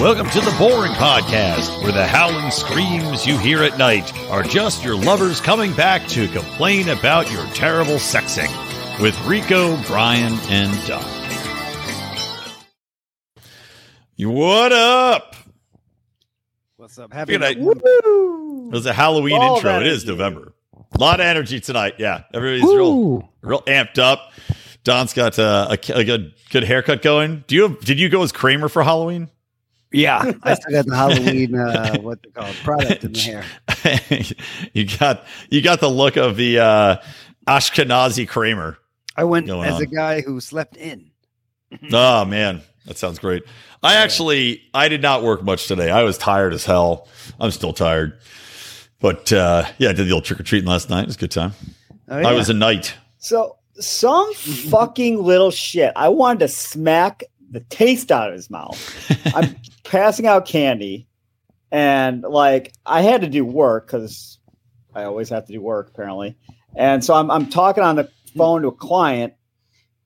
Welcome to the Boring Podcast, where the howling screams you hear at night are just your lovers coming back to complain about your terrible sexing with Rico, Brian, and Doc. What up? What's up? Happy Good night. Woo! It was a Halloween All intro. It is. November. A lot of energy tonight. Yeah, everybody's real, real amped up. Don's got uh, a, a good good haircut going. Do you have, did you go as Kramer for Halloween? Yeah, I still got the Halloween uh, what they call product in the hair. you got you got the look of the uh, Ashkenazi Kramer. I went as on. a guy who slept in. Oh man, that sounds great. I actually I did not work much today. I was tired as hell. I'm still tired. But uh, yeah, I did the old trick or treating last night. It was a good time. Oh, I was a knight. So some fucking little shit. I wanted to smack the taste out of his mouth. I'm passing out candy, and like I had to do work because I always have to do work apparently. And so I'm I'm talking on the phone to a client,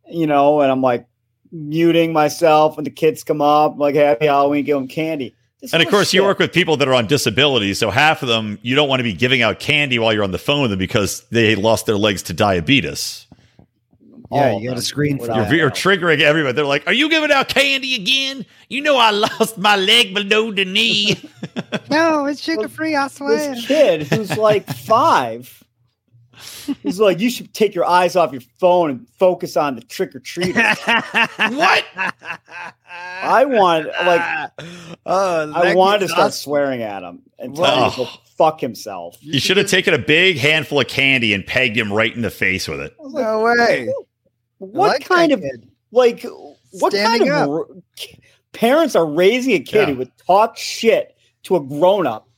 you know, and I'm like muting myself when the kids come up, like Happy Halloween, give them candy. This And of course, you work with people that are on disability. So half of them, you don't want to be giving out candy while you're on the phone with them because they lost their legs to diabetes. Yeah, all you got of a screen for You're, you're triggering everybody. They're like, "Are you giving out candy again? You know, I lost my leg below the knee." No, it's sugar free. I swear. this kid who's like five he's like you should take your eyes off your phone and focus on the trick or treat. what? i wanted like oh, i wanted to start awesome. swearing at him and tell him to Oh. fuck himself You should have taken a big handful of candy and pegged him right in the face with it. Like, No way. What like kind of kid. like what Standing kind of up. r- parents are raising a kid Yeah. who would talk shit to a grown-up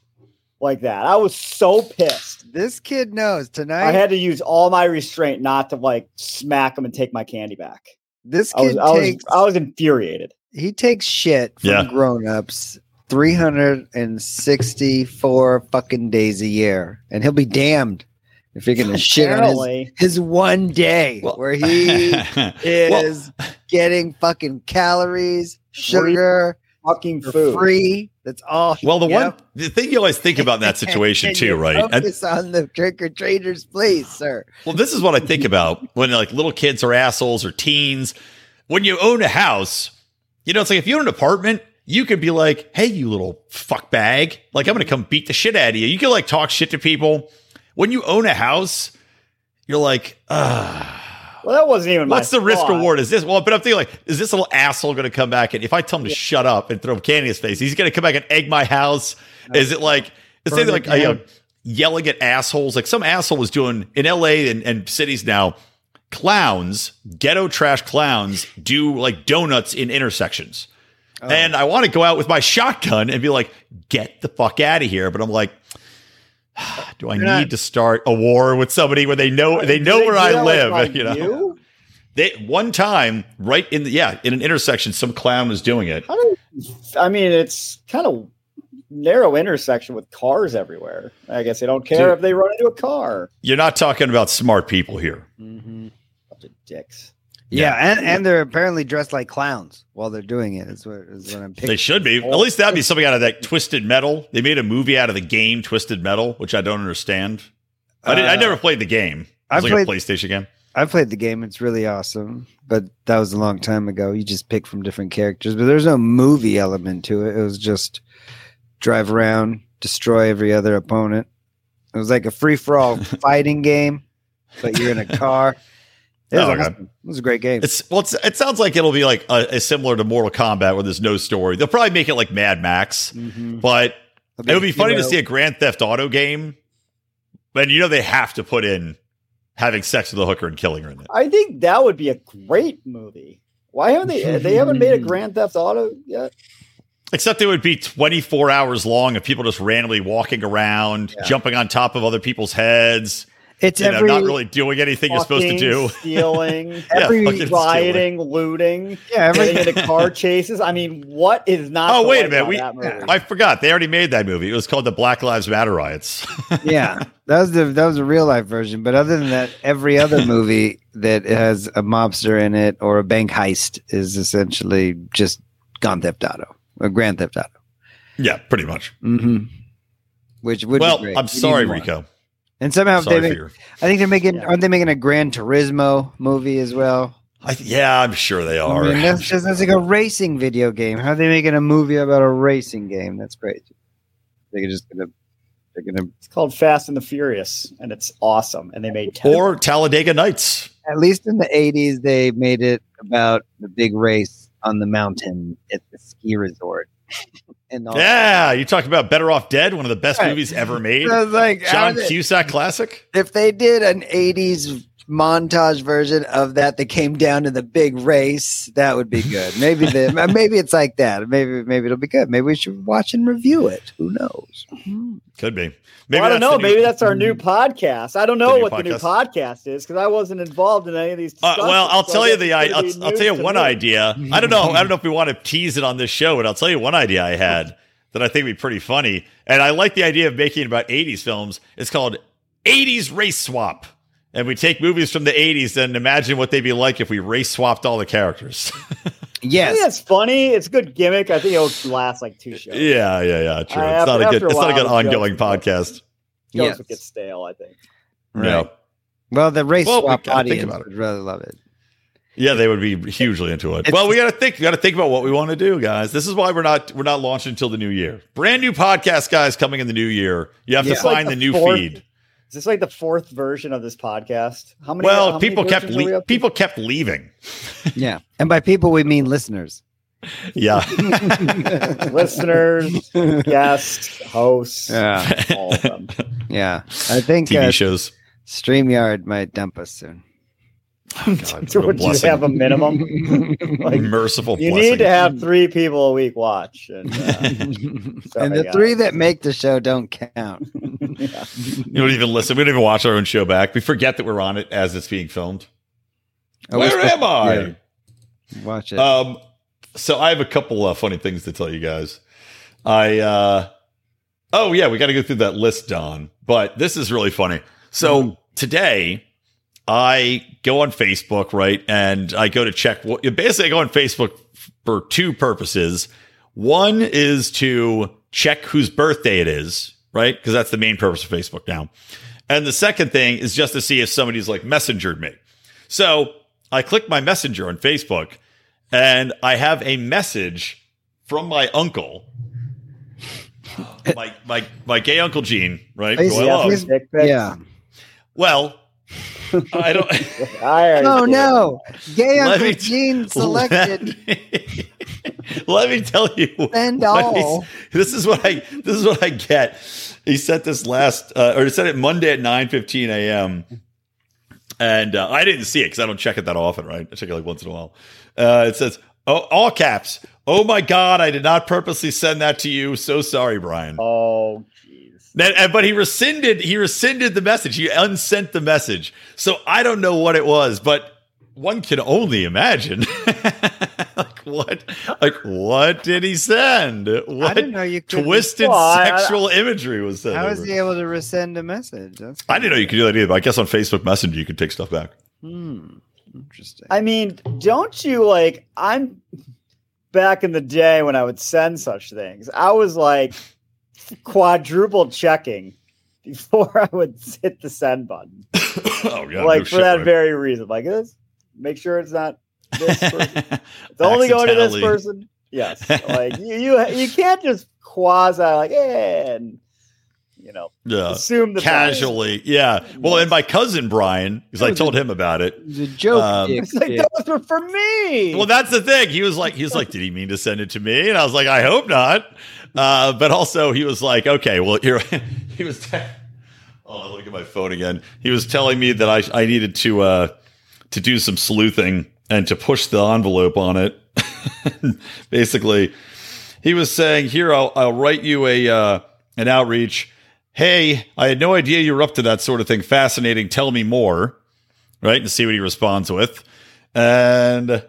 like that i was so pissed This kid knows tonight. i had to use all my restraint not to like smack him and take my candy back this I was, kid I was. I was infuriated. he takes shit from Yeah. grown-ups 364 fucking days a year and he'll be damned if you're gonna shit on his, his one day Well- where he is getting fucking calories sugar fucking food. free that's all he- well, the one Yep. the thing you always think about in that situation too, you right? And- focus on the trick-or-treaters please sir Well, this is what I think about when like little kids are assholes or teens. When you own a house, you know, it's like if you own an apartment, you could be like, "Hey, you little fuck bag! Like, I'm gonna come beat the shit out of you." You can like talk shit to people. When you own a house, you're like, "Ah, Well, that wasn't even. what's the risk reward? Is this well?" But I'm thinking like, is this little asshole gonna come back and if I tell him to shut up and throw candy in his face, he's gonna come back and egg my house? Is it like? Is it like it you know, yelling at assholes. Like some asshole was doing in LA and, and cities now. Clowns, ghetto trash clowns, do like donuts in intersections. Oh. And I want to go out with my shotgun and be like, get the fuck out of here. But I'm like, do I You're need not- to start a war with somebody where they know they know they where I like, live? you know, you? they one time right in the yeah in an intersection, some clown was doing it. Do you- I mean, it's kind of narrow intersection with cars everywhere. I guess they don't care Dude. if they run into a car. You're not talking about smart people here. Mm-hmm. Bunch of dicks. Yeah, and, and they're apparently dressed like clowns while they're doing it is what, is what i'm picking They should be. At least that'd be something out of that Twisted Metal. They made a movie out of the game Twisted Metal, which I don't understand. I, did, I Uh, never played the game. I like played- a PlayStation game. I played the game. It's really awesome, but that was a long time ago. You just pick from different characters, but there's no movie element to it. It was just drive around, destroy every other opponent. It was like a free for all fighting game, but you're in a car. It was, Oh, okay. it was a great game. It's well, it's, it sounds like it'll be like a, a similar to Mortal Kombat, where there's no story. They'll probably make it like Mad Max, Mhm. but It'll it would be funny to see a Grand Theft Auto game. But you know they have to put in having sex with a hooker and killing her in it. I think that would be a great movie. Why haven't they? they haven't made a Grand Theft Auto yet. Except it would be 24 hours long of people just randomly walking around, Yeah. jumping on top of other people's heads, It's you know, every not really doing anything you're supposed to do. stealing, Yeah, every fucking stealing. rioting, looting, yeah getting every into car chases. I mean, what is not? Oh, wait a minute. We- I forgot they already made that movie. It was called the Black Lives Matter riots. yeah that was the that was a real life version. But other than that, every other movie that has a mobster in it or a bank heist is essentially just Gone Theft Auto. or Grand Theft Auto. Yeah, pretty much. Mm-hmm. Which would well, be great. I'm We need sorry, more. Rico. And somehow they for make, your. I think they're making Yeah. aren't they making a Gran Turismo movie as well? I, yeah, I'm sure they are. I mean, that's just that's like a racing video game. How are they making a movie about a racing game? That's crazy. They're just gonna they're gonna It's called Fast and the Furious, and it's awesome. And they made 10 or Talladega Nights. at least in the eighties they made it about the big race on the mountain at the ski resort. and all Yeah, you talk about Better Off Dead, one of the best Right. movies ever made. Like, John Cusack classic. if they did an 80s montage version of that that came down to the big race that would be good maybe the, uh, maybe it's like that maybe maybe it'll be good maybe we should watch and review it who knows hmm. Could be. Well, I don't know. the new- maybe that's our new hmm. podcast. I don't know new what the new podcast? podcast is because I wasn't involved in any of these. Uh, well, I'll so tell you the. I, gonna I'll, I'll tell you one me. idea. I don't know. I don't know if we want to tease it on this show, but I'll tell you one idea I had that I think would be pretty funny, and I like the idea of making about '80s films. It's called '80s Race Swap, and we take movies from the '80s and imagine what they'd be like if we race swapped all the characters. I yes think it's funny. It's a good gimmick. I think it'll last like two shows. yeah, yeah, yeah. True. Uh, it's not a good. a It's not a good the jokes ongoing podcast. Jokes yes. would get stale. I think. Yeah. well the race Well, we swap think audience about it. would really love it Yeah, they would be hugely into it. It's- well, we got to think. We got to think about what we want to do, guys. This is why we're not we're not launching until the new year. Brand new podcast, guys, coming in the new year. You have Yeah. to find Like the the new fourth- feed. Is this like the fourth version of this podcast? How many? how Well, many people kept versions we le- people kept leaving. yeah and by people we mean listeners Yeah, listeners, guests, hosts, yeah all of them. yeah i think TV uh, shows. streamyard might dump us soon Oh, God, So would you have a minimum? Like, merciful you blessing. need to have three people a week watch. And, uh, and the guys. three that make the show don't count. yeah. You don't even listen. We don't even watch our own show back. We forget that we're on it as it's being filmed. Oh, Where am to- I? yeah. Watch it. Um, so I have a couple uh, funny things to tell you guys. I uh, oh yeah, we got to go through that list, Don. But this is really funny. So Mhm. today, I go on Facebook, right, and I go to check what. You basically, I go on Facebook for two purposes. One is to check whose birthday it is, right, because that's the main purpose of Facebook now. And the second thing is just to see if somebody's like messengered me. So I click my messenger on Facebook and I have a message from my uncle, my my my gay uncle Gene, right? Who I love. please- Dick pics? yeah. Well, I don't. I already Oh no, gay Let Uncle me- Gene selected. Let me, let me tell you. Send what he's- all. This is what I. This is what I get. He sent this last, uh, or he sent it Monday at nine fifteen a.m. And uh, I didn't see it because I don't check it that often, right? I check it like once in a while. Uh, it says, "Oh, all caps. Oh my God, I did not purposely send that to you. So sorry, Brian." Oh, jeez. That- but he rescinded he rescinded the message. He unsent the message. So I don't know what it was, but one can only imagine. like what? Like what did he send? I What didn't know you could. twisted Well, I- I- sexual imagery was that? How over? was he able to rescind a message? That's I didn't know you could do that either. But I guess on Facebook Messenger you could take stuff back. Hmm. Interesting. I mean, don't you like? I'm back in the day when I would send such things. I was like quadruple checking before I would hit the send button. oh yeah, like no for shit, that right? very reason. Like this, make sure it's not this person. It's only going to this person. Yes. Like you, you, you can't just quasi like, eh, and you know, Yeah. assume the Casually, yeah. Well, and my cousin Brian, because I told him about it. It was a joke. Um, It's like pic. those were for me. Well, that's the thing. He was like, he was like, did he mean to send it to me? And I was like, I hope not. Uh, but also, he was like, okay, well, here he was. Te- oh, look at my phone again. He was telling me that I I needed to uh, to do some sleuthing and to push the envelope on it. Basically, he was saying, "Here, I'll I'll write you a uh, an outreach." Hey, I had no idea you were up to that sort of thing. Fascinating. Tell me more. Right, and see what he responds with. And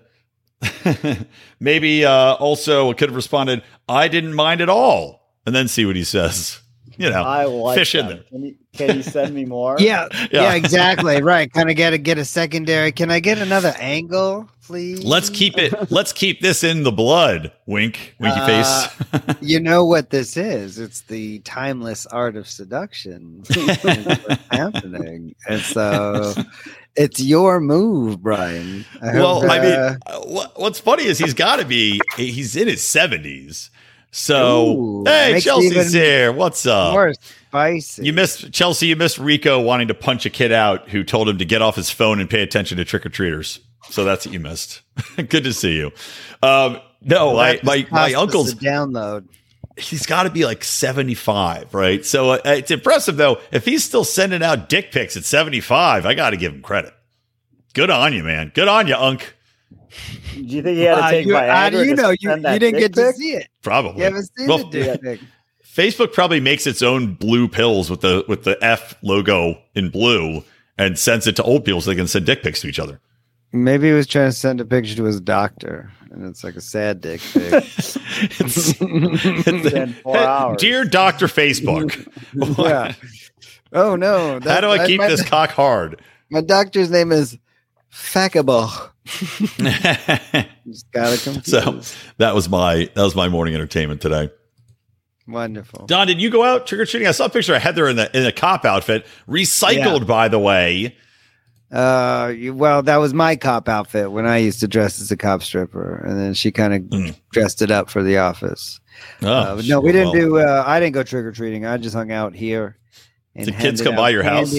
maybe uh, also could have responded, I didn't mind at all. And then see what he says. You know, I like fish in that. there. Can you, can you send me more? Yeah, Yeah. yeah, exactly. Right. Kind of get to get a secondary. Can I get another angle please. Let's keep it. Let's keep this in the blood. Wink, winky Uh, face. you know what this is? It's the timeless art of seduction. Happening, and so it's your move, Brian. I well, hope, I mean, uh, uh, what, what's funny is he's got to be. He's in his seventies. So, Ooh, hey, Chelsea's here. What's up? more spicy. You missed Chelsea. You missed Rico wanting to punch a kid out who told him to get off his phone and pay attention to trick or treaters. So that's what you missed. Good to see you. Um, no, Well, my my, my uncle's download. He's got to be like 75, right? So uh, it's impressive though. If he's still sending out dick pics at 75, I got to give him credit. Good on you, man. Good on you, Unk. Do you think he had to Uh, take you, my how do you know? You, you didn't get to see it. Probably. You haven't seen Well, the dick pic. Facebook probably makes its own blue pills with the with the F logo in blue and sends it to old people so they can send dick pics to each other. Maybe he was trying to send a picture to his doctor, and it's like a sad dick pic. It's- Within four hours. Dear Doctor Facebook, yeah. Oh no! how do I that- keep my, this cock hard? My doctor's name is Fakabo. Just got to confused. so that was my that was my morning entertainment today. Wonderful. Don, did you go out trick or treating? I saw a picture of Heather in the in a cop outfit, recycled by the way. Uh, well, that was my cop outfit when I used to dress as a cop stripper, and then she kind of Mm. dressed it up for the office. Oh, Uh, no, we didn't well, do. Uh, I didn't go trick or treating. I just hung out here. And Did kids come by your house?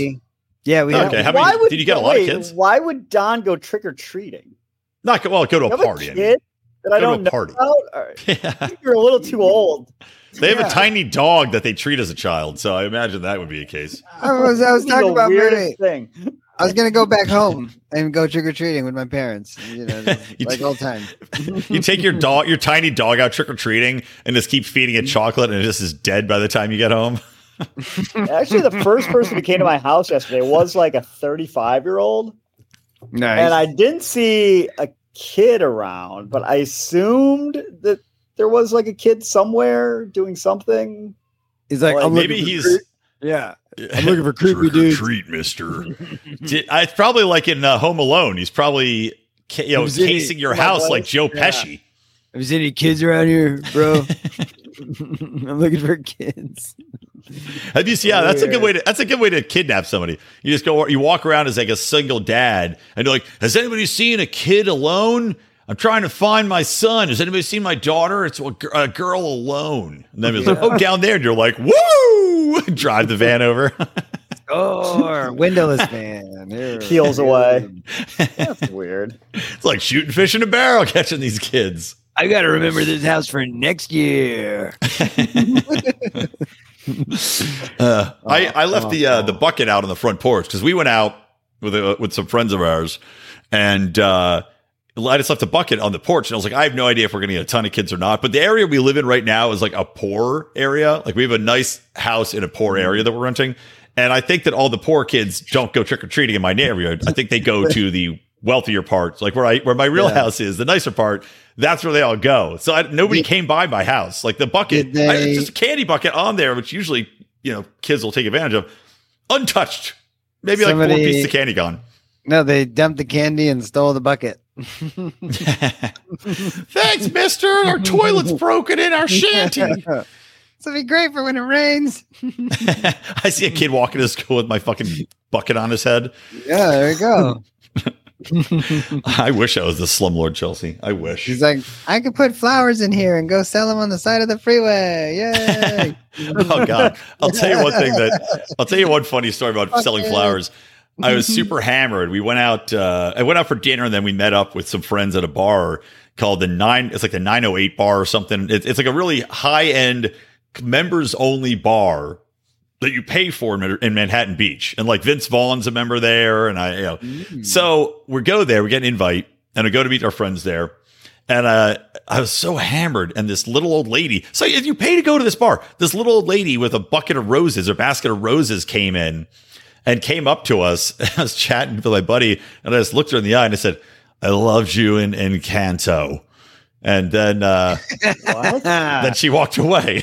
Yeah, we. Okay, had, how many- did you get a lot of kids? Why would Don go trick or treating? Not go, well, go to a party. I mean. kid that I Go to don't a know party. about? Or- Yeah. You're a little too old. They have Yeah. a tiny dog that they treat as a child, so I imagine that would be a case. I was. I was talking about weirdest thing. I was gonna go back home and go trick or treating with my parents. You know, just You like t- old time. You take your dog, your tiny dog, out trick or treating, and just keep feeding it chocolate, and it just is dead by the time you get home. Actually, the first person who came to my house yesterday was like a 35 year old, Nice. and I didn't see a kid around, but I assumed that there was like a kid somewhere doing something. He's like, Well, I'm Maybe he's creep- yeah. I'm looking for creepy Trick or dudes. treat, Mister. Did- I- it's probably like in uh, Home Alone. He's probably ca- you know Who's in it? casing your Oh house God. like Joe Yeah. Pesci. Have you seen any kids around here, bro? I'm looking for kids. Have you seen? Yeah, that's a good way to. That's a good way to kidnap somebody. You just go. You walk around as like a single dad, and you're like, "Has anybody seen a kid alone? I'm trying to find my son. Has anybody seen my daughter? It's a, a girl alone." And then he's like, "Oh, down there," and you're like, "Woo!" Drive the van over. Or windowless van. Here. Peels away. That's weird. it's like shooting fish in a barrel, catching these kids. I got to remember this house for next year. Uh, I, I left the uh, the bucket out on the front porch because we went out with uh, with some friends of ours, and uh, I just left a bucket on the porch. And I was like, I have no idea if we're going to get a ton of kids or not. But the area we live in right now is like a poor area. Like we have a nice house in a poor mm-hmm. area that we're renting, and I think that all the poor kids don't go trick or treating in my neighborhood. I think they go to the wealthier parts, like where I where my real Yeah. house is, the nicer part. That's where they all go. So I, nobody Did- came by my house. Like the bucket, Did I, it's just a candy bucket on there, which usually you know kids will take advantage of, untouched. Maybe like four Somebody- pieces of candy gone. No, they dumped the candy and stole the bucket. Thanks, Mister. Our toilet's broken in our shanty. This will be great for when it rains. I see a kid walking to school with my fucking bucket on his head. Yeah, there you go. I wish I was the slumlord Chelsea. I wish. He's like, I could put flowers in here and go sell them on the side of the freeway. Yay! oh God! I'll tell you one thing that I'll tell you one funny story about selling flowers. I was super hammered. We went out. Uh, I went out for dinner, and then we met up with some friends at a bar called the Nine. It's like the Nine Hundred Eight Bar or something. It's, it's like a really high end, members only bar that you pay for in, in Manhattan Beach. And like Vince Vaughn's a member there, and I, you know, Mm. so we go there, we get an invite, and I go to meet our friends there. And uh, I was so hammered, and this little old lady. So if you pay to go to this bar, this little old lady with a bucket of roses or basket of roses came in and came up to us. I was chatting with my buddy, and I just looked her in the eye and I said, "I loved you in Encanto." And then uh, then she walked away.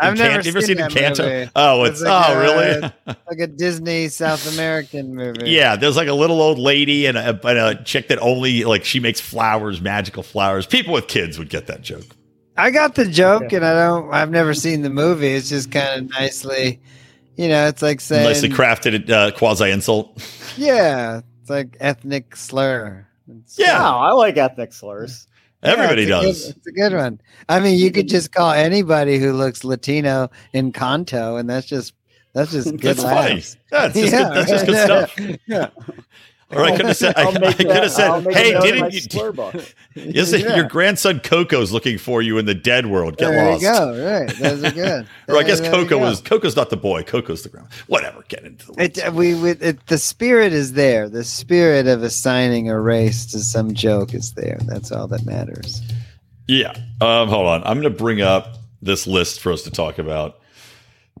I've In never Can- ever seen seen that Encanto? movie. Oh, it's, It's like oh a- really? like a Disney South American movie. Yeah, there's like a little old lady and a, and a chick that only like she makes flowers, magical flowers. People with kids would get that joke. I got the joke, and I don't. I've never seen the movie. It's just kind of nicely, you know. It's like saying, Nicely crafted uh, quasi insult. yeah, it's like ethnic slur. It's- Yeah. Wow, I like ethnic slurs. Yeah, Everybody it's a good- does. it's a good one. I mean, you could just call anybody who looks Latino Encanto, and that's just that's just good That's funny. laughs. That's just, Yeah, good, that's just good stuff. Yeah. Or I could have said, I, I'll I make could have said, I'll make a hey, note in my didn't you? Yes, your grandson Coco's looking for you in the dead world. Get there lost. you go. Right, are good. Or I guess Coco was Coco's not the boy. Coco's the grandma. Whatever. Get into the It, we, we it, the spirit is there. The spirit of assigning a race to some joke is there. That's all that matters. Yeah. Um, hold on. I'm going to bring up this list for us to talk about.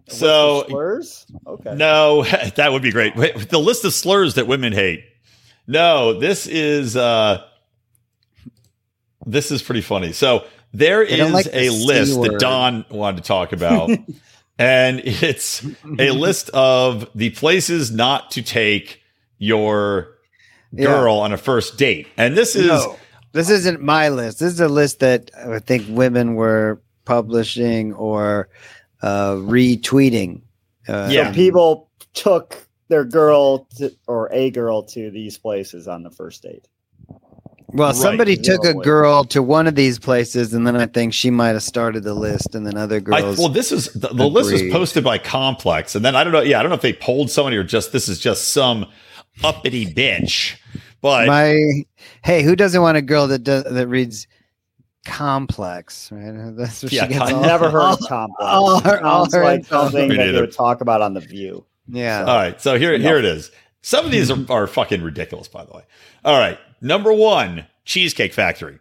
So slurs? Okay. no, that would be great. The list of slurs that women hate. No, this is uh this is pretty funny. So there They is like the a C list that word. Don wanted to talk about. and it's a list of the places not to take your Yeah. girl on a first date. And this is No, this isn't my list. This is a list that I think women were publishing or uh, retweeting. Uh, Yeah. So people took their girl to, or a girl to these places on the first date. Well, Right. somebody took a Really. girl to one of these places, and then I think she might have started the list, and then other I, girls. well, this is the, the list was posted by Complex, and then I don't know. Yeah, I don't know if they polled somebody or just this is just some uppity bitch. But my hey, who doesn't want a girl that does that reads complex? Right, that's what Yeah, she gets. con- all- Never heard all- of complex. all her- all Sounds her like something that they would talk about on the View. Yeah, all right, so here here it is. Some of these are, are fucking ridiculous, by the way. All right, number one, Cheesecake Factory.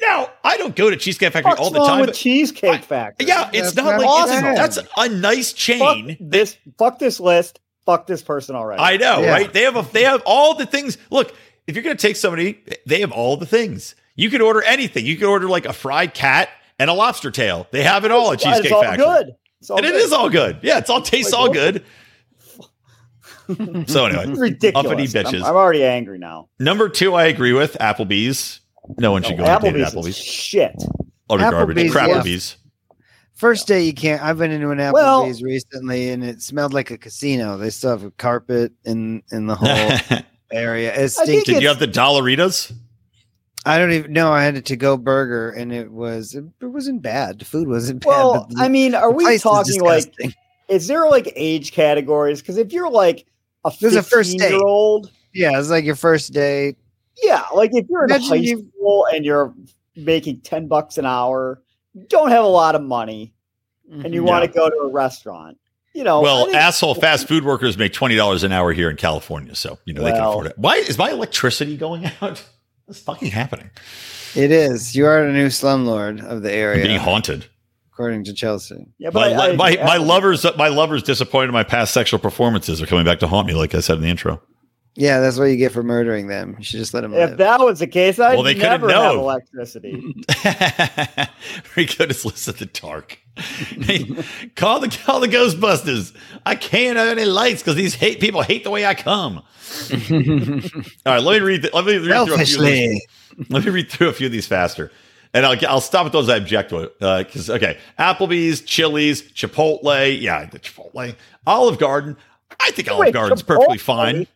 Now I don't go to Cheesecake Factory What's all the wrong time. with but- Cheesecake I- Factory? yeah, it's That's not not like awesome. it's, that's a nice Fuck chain. this. Fuck this list. Fuck this person already. I know, Yeah. right? They have a, they have all the things. Look, if you're going to take somebody, they have all the things. You could order anything. You could order like a fried cat and a lobster tail. They have it all at It's Cheesecake all Factory. good. It's all And it good. is all good. Yeah, it's all tastes Like, all what? good. so anyway, ridiculous. Uppity I'm- I'm, already angry now. number two, I agree with Applebee's. No one should No, go on a Applebee's is Applebee's. shit. Utter garbage. Applebee's, Crap yeah. Applebee's. First day you can't. I've been into an Well- Applebee's recently, and it smelled like a casino. They still have a carpet in in the whole area. It I think stinks. Did you have the Dollaritas? I don't even know. I had a to go burger, and it was it, wasn't bad. The food wasn't bad. Well, the I mean, are we talking like? Is there like age categories? Because if you're like a There's a first date. year old, yeah, it's like your first date. yeah, like if you're in Imagine high you- school and you're making ten bucks an hour, you don't have a lot of money, and you Mhm. want to go to a restaurant. You know, Well, asshole fast food workers make twenty dollars an hour here in California, so you know they can afford it. Why is my electricity going out? What's fucking happening? it is. You are the new slumlord of the I'm area, being haunted. According to Chelsea. yeah, My, I- I- my, my I- lovers my lovers disappointed in my past sexual performances are coming back to haunt me, like I said in the intro. Yeah, that's what you get for murdering them. You should just let them If live. that was the case, I'd Well, they couldn't never have electricity. Very good as list in the dark. Hey, call the call the Ghostbusters. I can't have any lights because these hate people hate the way I come. All right, let me read. The, let me read through a few. Of these, let me read through a few of these faster, and I'll I'll stop at those I object to. Because okay, Applebee's, Chili's, Chipotle. Yeah, the Chipotle, Olive Garden. I think Olive Wait, Garden's perfectly fine.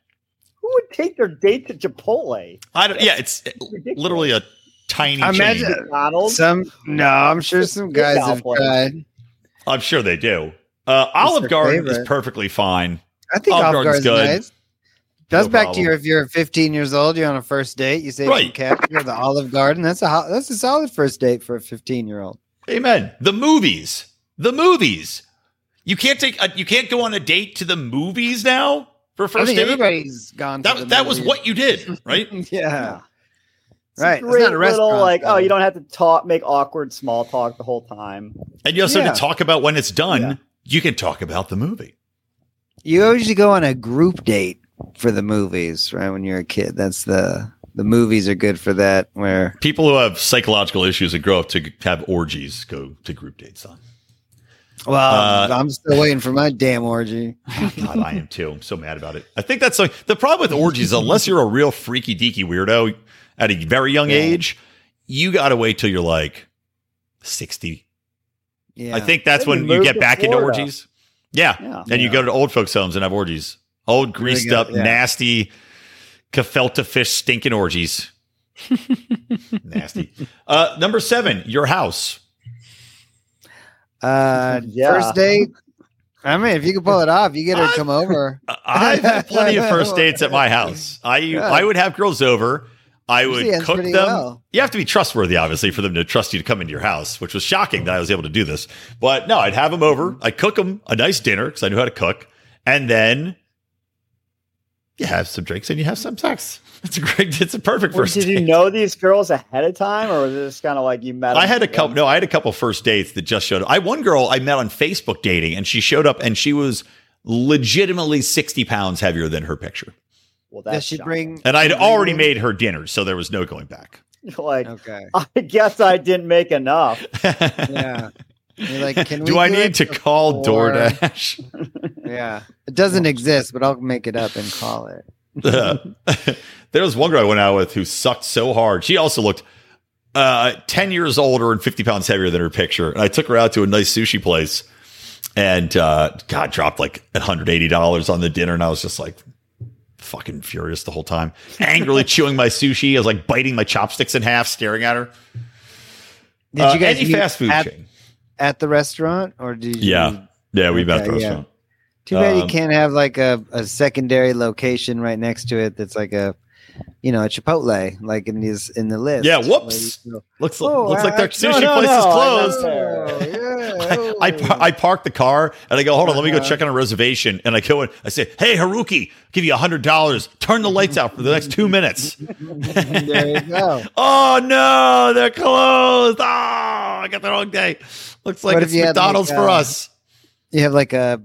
Who would take their date to Chipotle? I don't. Yeah, it's Ridiculous. literally a tiny I chain. imagine- McDonald's. Some no, I'm sure some guys have tried. I'm sure they do. Uh, Olive their Garden is perfectly fine. I think Olive Olive Garden's Garden's good. nice. That's No back problem. to your if you're 15 years old, you're on a first date, you say Right. cash, you go to the Olive Garden. That's a ho- that's a solid first date for a 15 year old. Amen. The movies. The movies. You can't take. A, you can't go on a date to the movies now for a I first think date. everybody's gone. to the That that was what you did, right? yeah. It's a Right. It's not a little restaurant, like oh you don't have to talk make awkward small talk the whole time. And you also Yeah. to talk about when it's done. Yeah. You can talk about the movie. You usually go on a group date for the movies, right? When you're a kid, that's the the movies are good for that. Where People who have psychological issues and grow up to have orgies go to group dates on. Well, Uh, I'm still waiting for my damn orgy. God, I am too. I'm so mad about it. I think that's like the problem with orgies. Unless you're a real freaky deaky weirdo at a very young Yeah. age, you got to wait till you're like sixty. Yeah. I think that's when you get to back into orgies. Yeah, Yeah. and you go to old folks' homes and have orgies. Old greased up, yeah. nasty, gefilte fish stinking orgies. nasty. Uh, number seven, your house. Uh, Yeah. First date. I mean, if you can pull it off, you get her to come over. I- I've had plenty of first dates at my house. I I would have girls over. I would Usually ends cook them. well. You have to be trustworthy, obviously, for them to trust you to come into your house, which was shocking that I was able to do this. But no, I'd have them over. I'd cook them a nice dinner because I knew how to cook, and then you have some drinks and you have some sex. It's a great. It's a perfect Or first. did you know these girls ahead of time, or was it just kind of like you met? I had a couple. No, I had a couple first dates that just showed up. I one girl I met on Facebook dating, and she showed up, and she was legitimately sixty pounds heavier than her picture. Well, Does that's she shocking. bring? And I'd already them? made her dinner, so there was no going back. like, Okay. I guess I didn't make enough. Yeah. Like, can we Do I need to call before- DoorDash? Yeah. It doesn't exist, but I'll make it up and call it. there was one girl I went out with who sucked so hard. She also looked uh, 10 years older and 50 pounds heavier than her picture. And I took her out to a nice sushi place and uh, God dropped like $180 on the dinner. And I was just like, fucking furious the whole time, angrily chewing my sushi. I was like biting my chopsticks in half, staring at her. Did Uh, you guys any fast food at, chain? At the restaurant or did you? Yeah. Yeah, we met at the Okay, yeah. restaurant. Too bad you Um, can't have like a, a secondary location right next to it that's like a, you know, a Chipotle, like in these in the list. Yeah, whoops. you Looks, Oh, looks like their sushi no, no, place is no, I closed. Oh, yeah. I, oh. par- I park the car and I go, hold on, let me go Uh-huh. check on a reservation. And I go in, I say, hey, Haruki, give you a hundred dollars. Turn the lights out for the next two minutes. there you go. oh no, they're closed. Oh, I got the wrong day. Looks like What it's if you had, McDonald's like, for uh, us. You have like a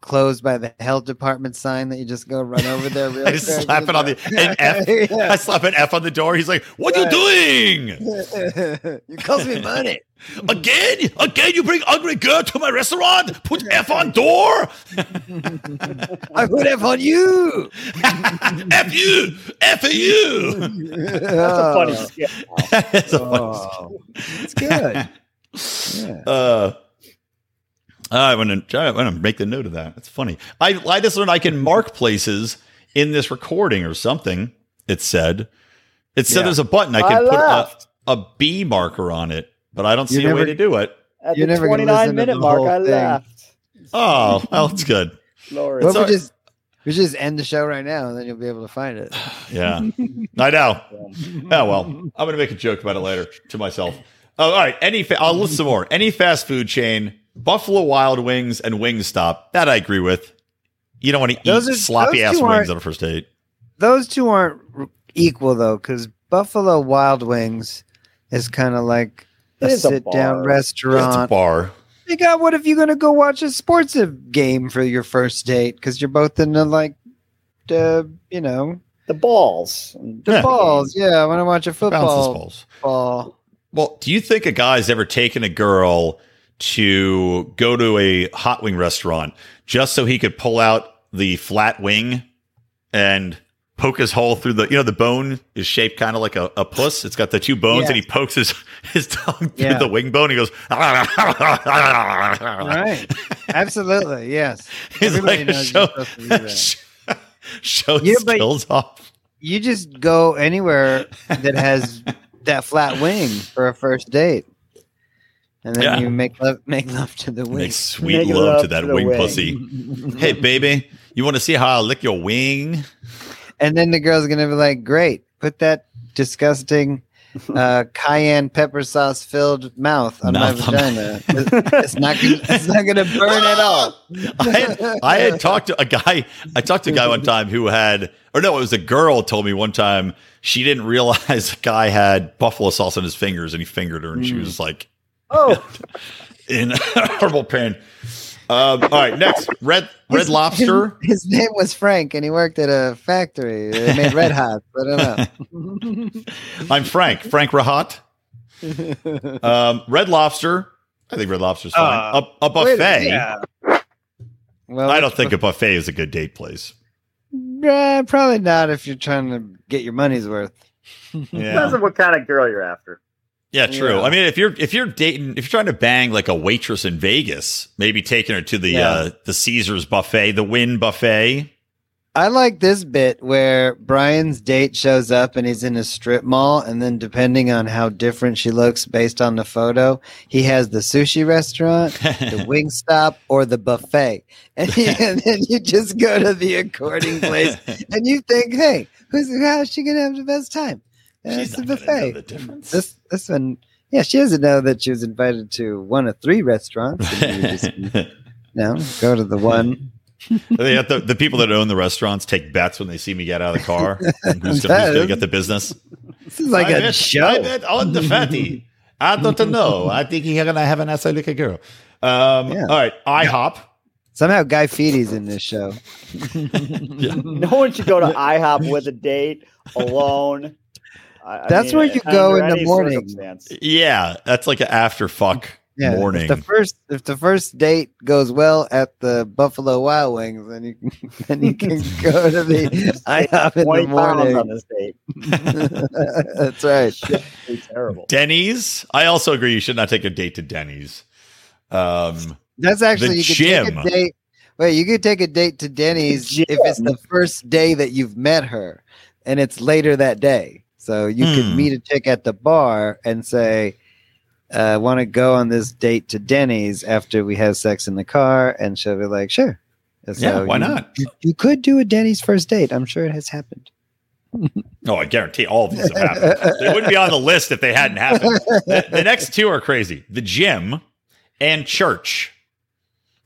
closed by the health department sign that you just go run over there. Real I just slap it on the an F. Yeah. I slap an F on the door. He's like, "What you doing you cost me money. again? Again? You bring ugly girl to my restaurant? Put F on door? I put F on you. F you, F you." That's a funny Oh, skit. It's a funny Oh, it's good. Yeah. Uh, I want to. I want to make the note of that. That's funny. I I just learned I can mark places in this recording or something. It said. It said Yeah. there's a button I I can put a, left. a B marker on it, but I don't see You're a way to do it. At You're the never 29 minute the mark, I thing. left. Oh, well, it's good. Glorious. Well, all- we just we just end the show right now, and then you'll be able to find it. Yeah, I know. Oh well, I'm gonna make a joke about it later to myself. Oh, all right. Any fa- I'll list some more. Any fast food chain, Buffalo Wild Wings and Wingstop. That I agree with. You don't want to eat are- sloppy ass wings on a first date. Those two aren't equal though, because Buffalo Wild Wings is kind of like a It is a sit down bar. It's a restaurant. bar. You got what if you're gonna go watch a sports game for your first date because you're both into like the you know the balls. the Yeah. balls. Yeah, I want to watch a Bounces football balls. ball. Well, do you think a guy's ever taken a girl to go to a hot wing restaurant just so he could pull out the flat wing and poke his hole through the you know the bone is shaped kind of like a, a puss. It's got the two bones and he pokes his his tongue through Yeah. the wing bone. He goes Right. Absolutely. Yes. He's Everybody like knows show, you're supposed to do that. show Yeah, skills off. You just go anywhere that has that flat wing for a first date. And then Yeah. you make love make love to the wing. Make sweet Make love, love to that to the wing wing. pussy. Hey baby, you want to see how I lick your wing? And then the girl's gonna be like, Great, put that disgusting uh, cayenne pepper sauce filled mouth on Mouth my on- vagina. it's not gonna, it's not gonna burn at all. I had, I had talked to a guy. I talked to a guy one time who had, or no, it was a girl told me one time she didn't realize the guy had buffalo sauce on his fingers and he fingered her and she was like Oh, in horrible pain. Um, all right, next red red His- lobster. His, name was Frank, and he worked at a factory. They made Red Hot. I don't know. I'm Frank. Frank Rahat. Um, red lobster. I think Red Lobster's fine. Uh, a, a Wait, buffet. yeah. Well, I don't think a buffet is a good date place. Buff- uh, probably not if you're trying to get your money's worth. Yeah. Depends on what kind of girl you're after. Yeah, true. Yeah. I mean, if you're if you're dating, if you're trying to bang like a waitress in Vegas, maybe taking her to the Yeah. uh the Caesars buffet, the Wynn buffet. I like this bit where Brian's date shows up and he's in a strip mall, and then depending on how different she looks based on the photo, he has the sushi restaurant, the wing stop, or the buffet, and, he, and then you just go to the according place, and you think, "Hey, who's how's she gonna have the best time?" She's it's the not gonna know buffet. the difference. This this one, yeah, she doesn't know that she was invited to one of three restaurants. And you just, no, go to the one. they have the, the people that own the restaurants take bets when they see me get out of the car. who's, gonna, get the business? This is like I a bet- show. I bet on the fatty. I don't know. I think you're gonna have a nice little girl. Um, Yeah. All right, IHOP. Somehow Guy Fieri's in this show. No one should go to IHOP with a date alone. I- I That's where you go in the morning. Yeah, that's like an after fuck Yeah, morning. If the first if the first date goes well at the Buffalo Wild Wings, then you can, then you can go to the IHOP in 20 the pounds on morning. this date. That's right. Shit, terrible. Denny's. I also agree you should not take a date to Denny's. Um, That's actually The you could gym. take a date. Wait, you could take a date to Denny's if it's the first day that you've met her, and it's later that day. So you Hmm. could meet a chick at the bar and say, uh, "Want to go on this date to Denny's after we have sex in the car?" And she'll be like, "Sure." And yeah, why you- not? You, you could do a Denny's first date. I'm sure it has happened. Oh, I guarantee all of these have happened. they wouldn't be on the list if they hadn't happened. The, the next two are crazy: the gym and church.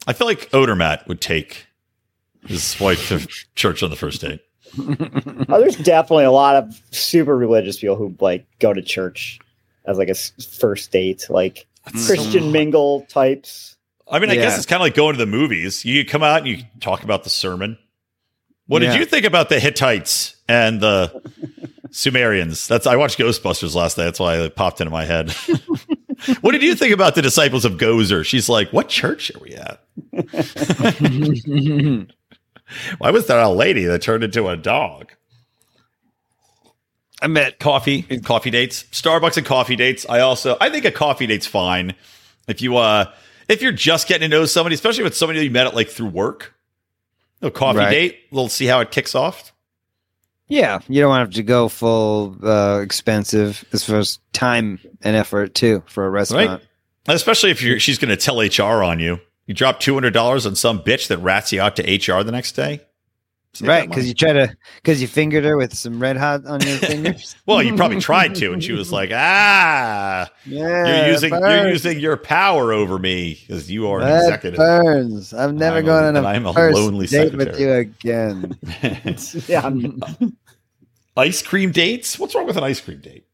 I feel like Odermatt would take his wife to church on the first date. Oh, there's definitely a lot of super religious people who like go to church as like a first date, like Christian mingle types. I mean, I guess it's kind of like going to the movies. You come out and you talk about the sermon. What did you think about the Hittites and the Sumerians? That's I watched Ghostbusters last night. That's why it popped into my head. what did you think about the disciples of Gozer? She's like, "What church are we at? Why was there a lady that turned into a dog?" I met Coffee, and coffee dates, Starbucks and coffee dates. I also I think a coffee date's fine if you uh if you're just getting to know somebody, especially if it's somebody you met at like through work. A coffee Right. date, we'll see how it kicks off. Yeah, you don't have to go full uh, expensive as far as time and effort too for a restaurant. And especially if you're she's going to tell HR on you. You drop two hundred dollars on some bitch that rats you out to HR the next day. Save Right, because you try to because you fingered her with some red hot on your fingers. well, you probably tried to, and she was like, "Ah, yeah, you're using you're using your power over me because you are an That executive." burns. I'm never I'm a- going on and a, I'm a first lonely date with secretary. you again. Yeah, I'm, ice cream dates? What's wrong with an ice cream date?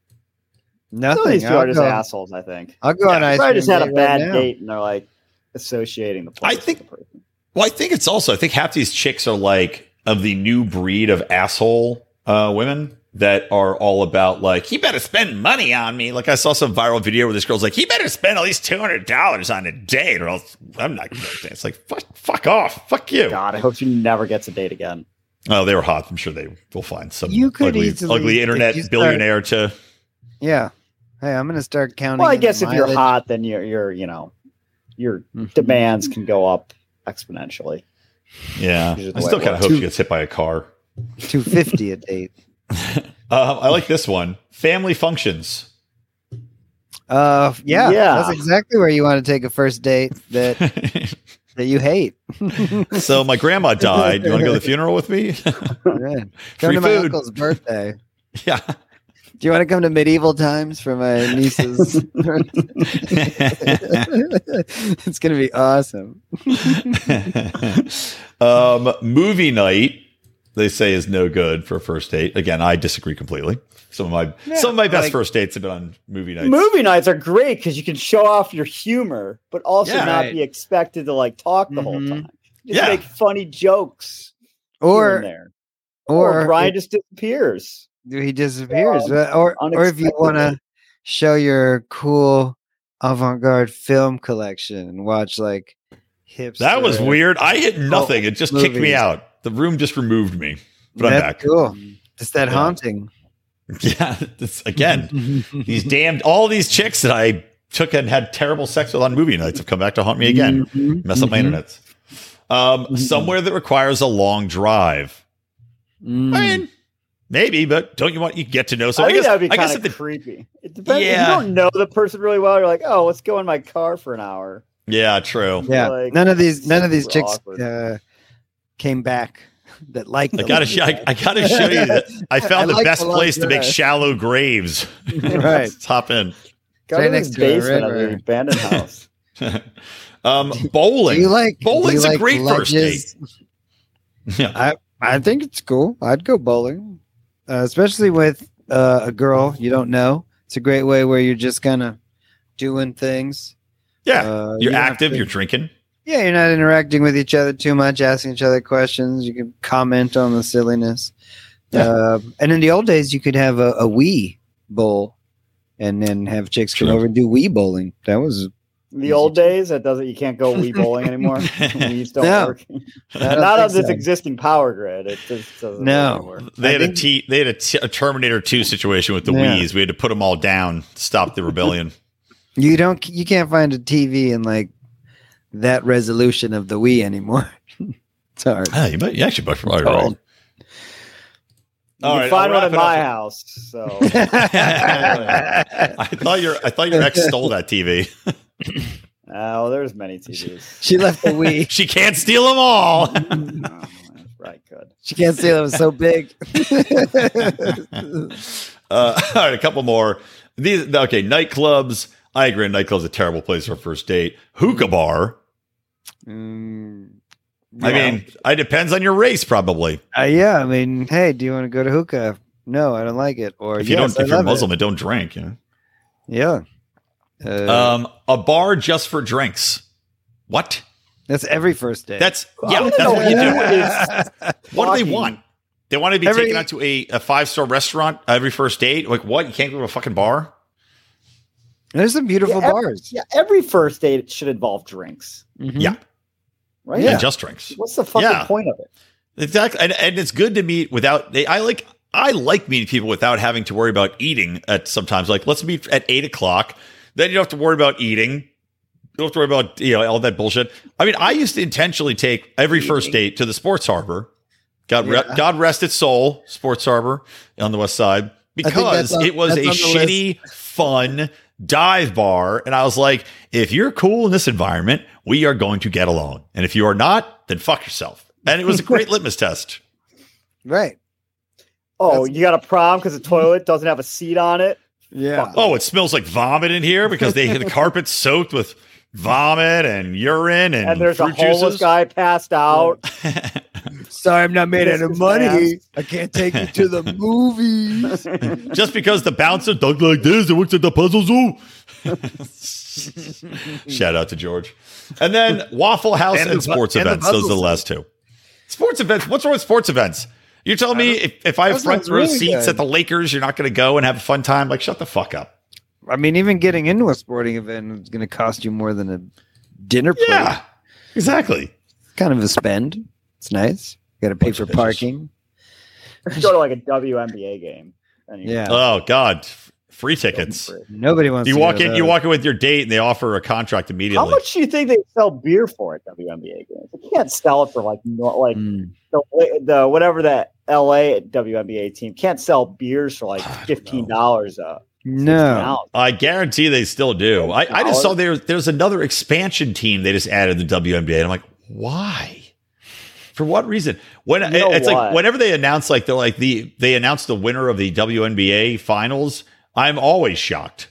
some of Nothing. these people I'll are just assholes. I think. I'll go on ice Probably cream just had a date bad right date and they're like associating the. I think- with the person. Well, I think it's also I think half these chicks are like of the new breed of asshole uh, women that are all about like he better spend money on me. Like I saw some viral video where this girl's like he better spend at least two hundred dollars on a date or else I'm not going to date. It's like fuck, fuck off, fuck you. God, I hope she never gets a date again. Oh, they were hot. I'm sure they will find some You could ugly, easily- ugly internet you start- billionaire to. Yeah. Hey, I'm gonna start counting. Well, I guess if you're hot, then you're, you know your Mhm. demands can go up exponentially. Yeah, I still kind of works. hope she gets hit by a car. 250 a date. Uh, I like this one. Family functions. Uh, yeah, Yeah. that's exactly where you want to take a first date that that you hate. so my grandma died. You want to go to the funeral with me? Come Free to my food. uncle's birthday. yeah. Do you want to come to medieval times for my niece's? it's gonna be awesome. um, movie night, they say is no good for a first date. Again, I disagree completely. Some of my Yeah, some of my best like- first dates have been on movie nights. Movie nights are great because you can show off your humor, but also Yeah. not Right. be expected to like talk the whole Mhm. time. Just Yeah. make funny jokes Or there. Or, or Brian just disappears. He disappears. Well, or or if you want to show your cool avant-garde film collection and watch like hips. That was weird. I hit nothing. It just kicked me out. The room just removed me. But I'm back. cool. It's that Yeah. haunting. Yeah. This, again, these damned all these chicks that I took and had terrible sex with on movie nights have come back to haunt me again. Mhm, Mess up my mhm. internet. Um, Mhm. somewhere that requires a long drive. Mm. I mean, maybe, but don't you want you get to know? So I, I, guess that'd be kind of creepy. It depends. If you don't know the person really well, you're like, oh, let's go in my car for an hour. yeah, true. yeah, like, none of these none of these chicks uh, came back that liked. I gotta, sh- I, I gotta show you that I found I the like best place to make shallow graves. right. Let's hop in. Go Right to next this to a basement of river. the abandoned house. um, Do bowling. you like do you Bowling's a like great first ledges? yeah. I I think it's cool. I'd go bowling, uh, especially with uh, a girl you don't know. It's a great way where you're just kind of doing things. Yeah. Uh, you're you active. to- You're drinking. yeah, you're not interacting with each other too much, asking each other questions. You can comment on the silliness. Yeah. Uh, and in the old days, you could have a, a Wii bowl, and then have chicks come True. over and do Wii bowling. That was In the old days, that doesn't. You can't go Wii bowling anymore. Wees don't No. work. Don't on this so. existing power grid. It just doesn't No. work anymore. They I had a think- T. They had a, t- a Terminator Two situation with the Yeah. Wii's. We had to put them all down to stop the rebellion. you don't you can't find a TV in like that resolution of the Wii anymore. it's hard. Ah, you might. You actually might probably It's right. old. You All can right, find I'll one wrap in my up. house. So I thought your I thought your ex stole that TV. oh, there's many TVs. she left the Wii. she can't steal them all. oh, right, good. She can't steal them. so big. Uh, all right, a couple more. These okay, nightclubs. I agree. Nightclub's a terrible place for a first date. Hookah bar. Mm, I mean, it depends on your race, probably. Uh, yeah, I mean, hey, do you want to go to hookah? No, I don't like it. Or If you yes, don't, I if you're love it. Muslim and don't drink, you know. yeah, uh, Um, a bar just for drinks. What? that's every first date. That's yeah. That's what you do. What do they want? They want to be Every- taken out to a, a five star restaurant every first date. Like what? You can't go to a fucking bar. There's some beautiful Yeah, every- bars. Yeah, every first date should involve drinks, Mhm. Yeah, right? yeah, Yeah. just drinks. What's the fucking Yeah. point of it? Exactly, and, and it's good to meet without. They, I like. I like meeting people without having to worry about eating. At sometimes, like let's meet at eight o'clock. Then you don't have to worry about eating. You don't have to worry about you know all that bullshit. I mean, I used to intentionally take every first date to the Sports Harbor. God, re- God rest its soul, Sports Harbor on the west side, because on- it was a that's on the shitty, fun dive bar, and I was like, if you're cool in this environment, we are going to get along, and if you are not, then fuck yourself. And it was a great litmus test. Right. Oh, That's- you got a problem because the toilet doesn't have a seat on it? Yeah. Fuck. Oh, it smells like vomit in here because they the carpet's soaked with vomit and urine and, And there's a homeless juices. guy passed out. Sorry, I'm not made out of money. fast. I can't take you to the movies. Just because the bouncer talked like this, it works at the puzzle zoo. Shout out to George. And then Waffle House And and, the sports and the events. Those are the last two. Sports events. What's wrong with sports events? You're telling me if, if I have front row really seats good. at the Lakers, you're not going to go and have a fun time? Like, shut the fuck up. I mean, even getting into a sporting event is going to cost you more than a dinner plate. Yeah, exactly. Kind of a spend. It's nice. You got to pay Bunch for of bitches. parking. Go to like a WNBA game. And you- Yeah. Oh God, free tickets. Nobody wants You to walk go to in, you walk in with your date, and they offer a contract immediately. How much do you think they sell beer for at WNBA games? They can't sell it for like no, like Mm. the, the whatever that LA WNBA team can't sell beers for like fifteen dollars a No. I guarantee they still do. I, I just saw there there's another expansion team they just added the WNBA, and I'm like, why? For what reason? When You know it's what? like whenever they announce like they're like the they announce the winner of the WNBA finals, I'm always shocked.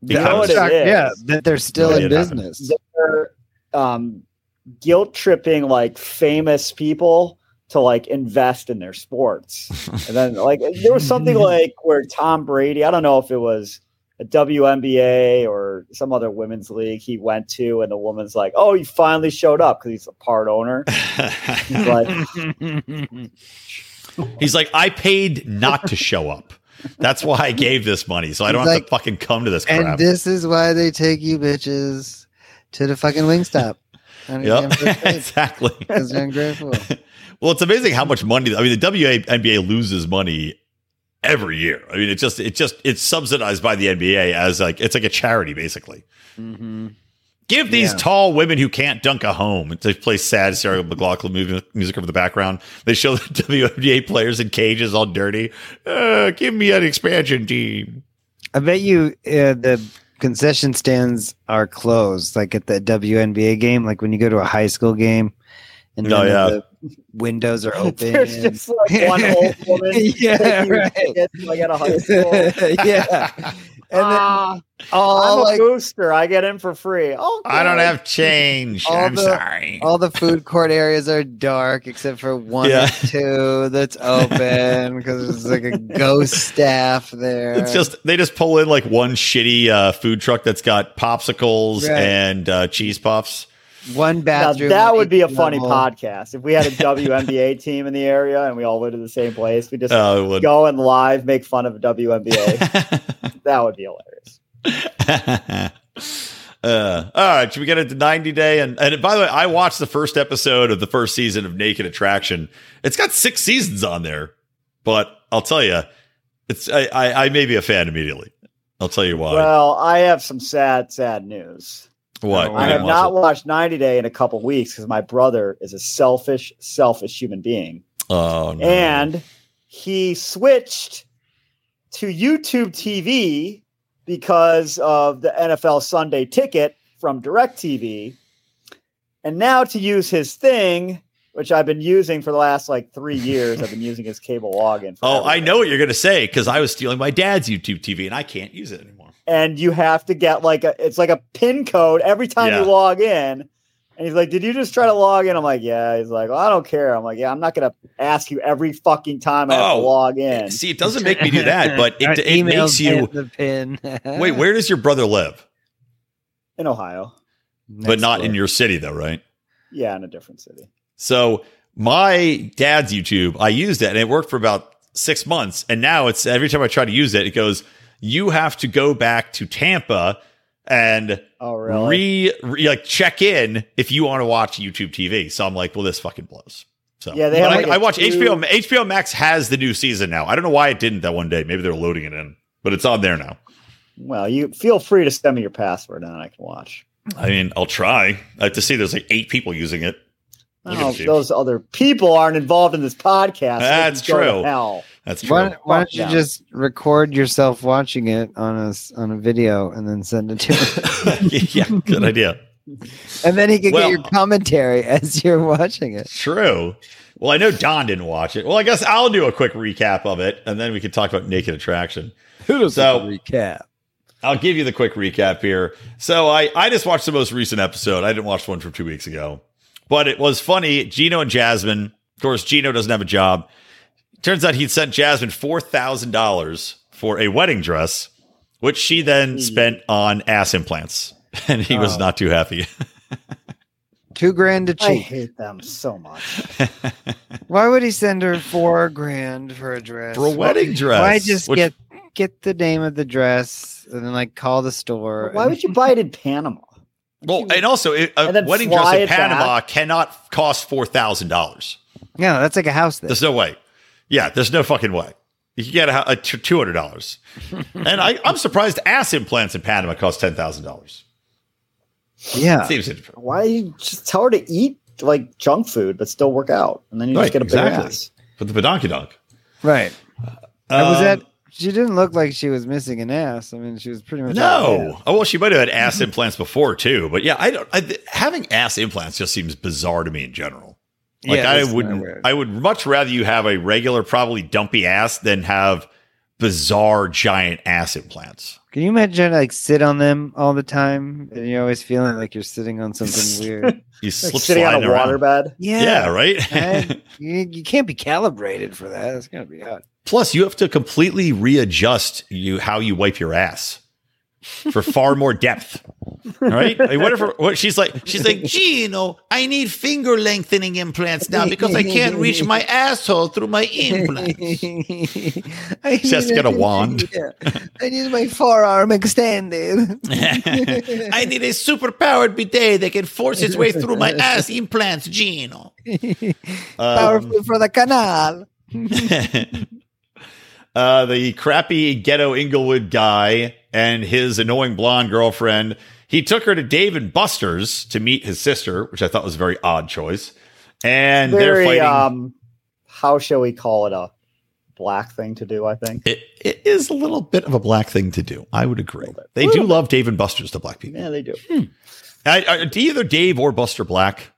You know what it Shocked, is? Yeah, that they're still Yeah, in it happened. business. They're um, guilt tripping like famous people to like invest in their sports. and then like there was something like where Tom Brady, I don't know if it was a WNBA or some other women's league he went to, and the woman's like, "Oh, he finally showed up because he's a part owner." He's like, He's like, I paid not to show up. That's why I gave this money, so I don't have Like- to fucking come to this And this is why they take you bitches to the fucking Wingstop. yep, exactly. Because they're ungrateful. Well, it's amazing how much money. I mean, the WNBA loses money every year. I mean, it's just, it just, it's subsidized by the NBA as like it's like a charity, basically. hmm Give these Yeah. tall women who can't dunk a home. They play sad Sarah McLachlan movie, music over the background. They show the WNBA players in cages all dirty. Uh, give me an expansion team. I bet you uh, the concession stands are closed, like at the WNBA game, like when you go to a high school game, and Oh, yeah. the windows are open. There's just like one old woman. Yeah, taking right. like at a high school. yeah, and then Ah, all I'm a like booster. I get in for free. Oh, I don't have change. All I'm the- sorry. all the food court areas are dark except for one Yeah. or two that's open because there's like a ghost staff there. It's just they just pull in like one shitty uh, food truck that's got popsicles Right. and uh, cheese puffs. One Now, bathroom. that would be a each funny level. podcast if we had a WNBA team in the area and we all lived in the same place. We just it would. go and live make fun of WNBA. that would be hilarious. uh, all right, should we get into 90 Day? And, and by the way, I watched the first episode of the first season of Naked Attraction. It's got six seasons on there, but I'll tell you, it's I, I, I may be a fan immediately. I'll tell you why. Well, I have some sad, sad news. What? I I have didn't not watched 90 Day in a couple weeks because my brother is a selfish, selfish human being. Oh, no. And he switched to YouTube TV because of the NFL Sunday ticket from DirecTV. And now to use his thing, which I've been using for the last like three years, I've been using his cable login. For Oh, I know what you're going to say because I was stealing my dad's YouTube TV and I can't use it anymore. And you have to get like a, it's like a pin code every time Yeah. you log in. And he's like, Did you just try to log in? I'm like, Yeah. He's like, well, I don't care. I'm like, Yeah, I'm not going to ask you every fucking time I have Oh, to log in. See, it doesn't make me do that, but it, it makes you. the pin. Wait, where does your brother live? in Ohio. but not in your city, though, right? Yeah, in a different city. So my dad's YouTube, I used it and it worked for about six months. And now it's every time I try to use it, it goes, you have to go back to Tampa and Oh, really? re, re like check in if you want to watch YouTube TV. So I'm like, well, this fucking blows. So Yeah, they But I, like I watch two- HBO. HBO Max has the new season now. I don't know why it didn't that one day. Maybe they're loading it in, but it's on there now. well, you feel free to send me your password and I can watch. I mean, I'll try. I have to see there's like eight people using it. Look at Oh, those other people aren't involved in this podcast. That's can go to true. Hell. That's true. Why, why don't you them. just record yourself watching it on a s- on a video and then send it to him, yeah, good idea. and then he can Well- get your commentary as you're watching it. True. Well, I know Don didn't watch it. Well, I guess I'll do a quick recap of it, and then we can talk about Naked Attraction. Who does So recap? I'll give you the quick recap here. So I I just watched the most recent episode. I didn't watch one from two weeks ago, but it was funny. Gino and Jasmine. Of course, Gino doesn't have a job. Turns out he'd sent Jasmine four thousand dollars for a wedding dress, which she then spent on ass implants, and he was Oh. not too happy. Two grand to cheat. I hate them so much. Why would he send her four grand for a dress? for a wedding dress. Why just which- get get the name of the dress and then like call the store? Why and- would you buy it in Panama? Well, and also it- a And wedding dress in it Panama cannot cost four thousand dollars. No, that's like a house thing. There's no way. Yeah, there's no fucking way. You can get a, a two hundred dollars, and I, I'm surprised ass implants in Panama cost ten thousand dollars. yeah. Seems Why you just tell her to eat like junk food but still work out, and then you Right, just get a bigger exactly. ass. for the badonky dunk. Right. And was Um, that she didn't look like she was missing an ass. I mean, she was pretty much no? Oh well, she might have had ass implants before too, but yeah, I don't. I, having ass implants just seems bizarre to me in general. Like Yeah, I that's wouldn't. weird. I would much rather you have a regular, probably dumpy ass than have bizarre giant ass implants. Can you imagine like sit on them all the time and you're always feeling like you're sitting on something weird? You Like slip sitting on a sliding around. waterbed. Yeah, right. man. you, you can't be calibrated for that. It's gonna be odd. Plus, you have to completely readjust you how you wipe your ass for far more depth. right? Like, what if her, what she's like? She's like, gee, Gino, I need finger lengthening implants now because I can't reach my asshole through my implants. I She has to get a wand. Yeah. I need my forearm extended. I need a super powered bidet that can force its way through my ass implants, Gino. Um, Powerful for the canal. Uh, the crappy ghetto Inglewood guy and his annoying blonde girlfriend. He took her to Dave and Buster's to meet his sister, which I thought was a very odd choice. And they're fighting. um, how shall we call it? A black thing to do, I think. it, it is a little bit of a black thing to do. I would agree. Bit. They do love Dave and Buster's, to black people. Yeah, they do. I, I, do either Dave or Buster black?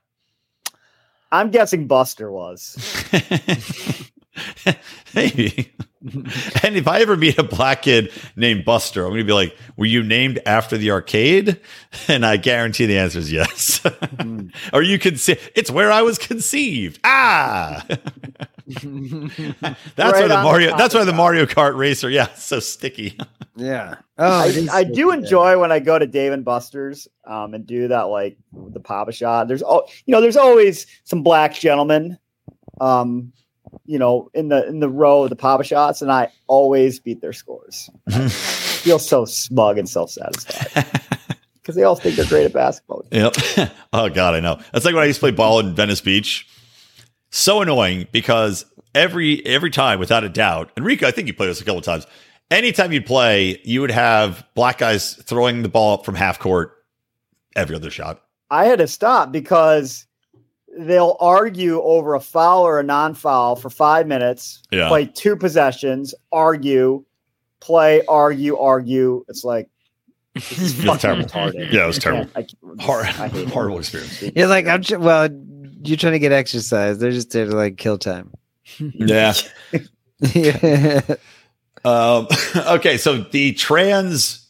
I'm guessing Buster was. Maybe. and if I ever meet a black kid named Buster, I'm going to be like, "Were you named after the arcade?" And I guarantee the answer is yes. or you could say it's where I was conceived. Ah, that's why the Mario. the That's why the. Mario Kart racer. Yeah, it's so sticky. Yeah. Oh, I, I do good. enjoy when I go to Dave and Buster's um, and do that like the Pop-A-Shot. There's all you know. There's always some black gentlemen, um, you know, in the in the row of the Pop-A-Shots, and I always beat their scores. Feel so smug and self satisfied because they all think they're great at basketball. Yep. oh God, I know. That's like when I used to play ball in Venice Beach. So annoying because every every time, without a doubt, and Rico, I think you played this a couple of times. Anytime you'd play, you would have black guys throwing the ball up from half court every other shot. I had to stop because they'll argue over a foul or a non-foul for five minutes. Yeah. Play two possessions, argue, play, argue, argue. It's like this is It terrible. retarded. Yeah, it was I terrible. can't- I can't- Hor- I hate it. horrible experience. You're like, I'm tr- well, you're trying to get exercise. They're just there to like kill time. Yeah. yeah. Um, okay, so the trans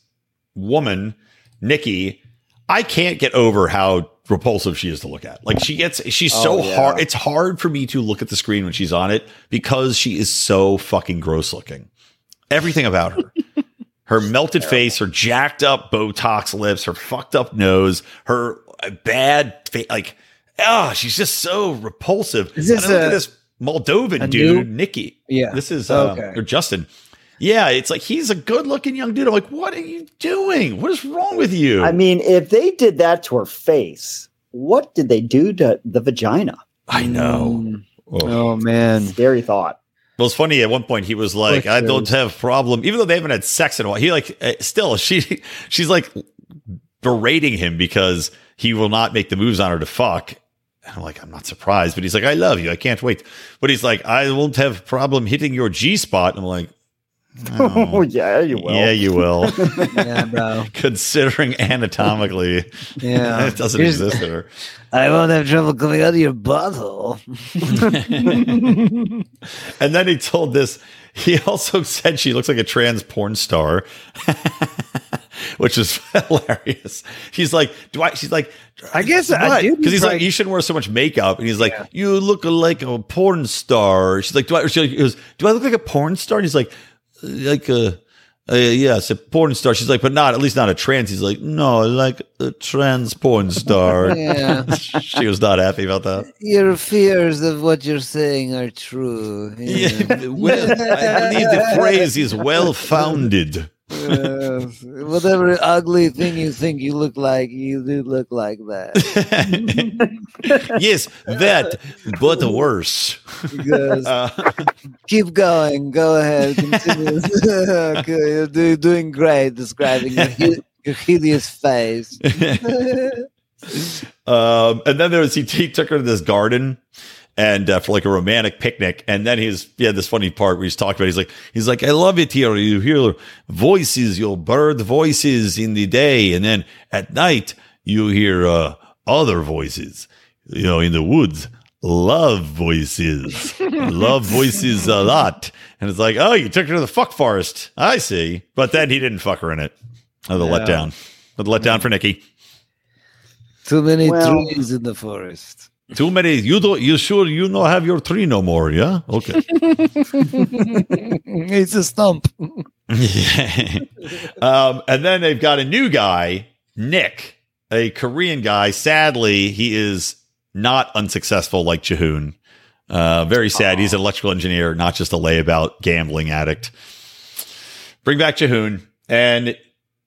woman, Nikki, I can't get over how repulsive she is to look at. Like she gets, she's so Oh, yeah. hard. It's hard for me to look at the screen when she's on it because she is so fucking gross looking. Everything about her. Her melted face, her jacked up Botox lips, her fucked up nose, her bad face, like, ah, she's just so repulsive. Is this and I look a- at this Moldovan dude, new- Nikki. Yeah. This is uh, Okay. or Justin. Yeah, it's like he's a good looking young dude. I'm like, what are you doing? What is wrong with you? I mean, if they did that to her face, what did they do to the vagina? I know. Mm. Oh. Oh man. Scary thought. Well, it's funny. At one point, he was like, "I don't have problem," even though they haven't had sex in a while. He like uh, still she she's like berating him because he will not make the moves on her to fuck. And I'm like, I'm not surprised, but he's like, "I love you. I can't wait." But he's like, "I won't have problem hitting your G spot." I'm like, Oh, "Oh, yeah, you will. "Yeah, you will." Yeah, bro. Considering anatomically, Yeah. it doesn't Here's- exist in her. I won't have trouble coming out of your butthole. And then he told this. He also said she looks like a trans porn star, which is hilarious. She's like, "Do I?" She's like, I guess I do because he's like, like- "You shouldn't wear so much makeup." And he's like, Yeah. "You look like a porn star." She's like, "Do I?" She goes, "Do I look like a porn star?" And he's like, "Like a." Uh, yes, a porn star. She's like, but not at least not a trans. He's like, no, like a trans porn star. Yeah. she was not happy about that. Your fears of what you're saying are true. Yeah, well, I believe the phrase is well founded. Yes. whatever ugly thing you think you look like, you do look like that. yes, that, but the worse. Because Uh, keep going. Go ahead. Continue. okay, you're do, doing great describing your, your hideous face. um, and then there was he, he took her to this garden and uh, for like a romantic picnic. And then he's he had this funny part where he's talking about. He's like he's like I love it here. You hear voices, your bird voices in the day, and then at night you hear uh, other voices. You know, in the woods. Love voices, love voices a lot, and it's like, oh, you took her to the fuck forest. I see, but then he didn't fuck her in it. Oh, the No. letdown, the letdown for Nikki. Too many Well- trees in the forest. Too many. You don't. You sure you don't have your tree no more? Yeah. Okay. it's a stump. um, and then they've got a new guy Nick, a Korean guy, sadly, he is not unsuccessful like Jihoon. Uh, very sad. He's an electrical engineer, not just a layabout gambling addict. Bring back Jihoon. And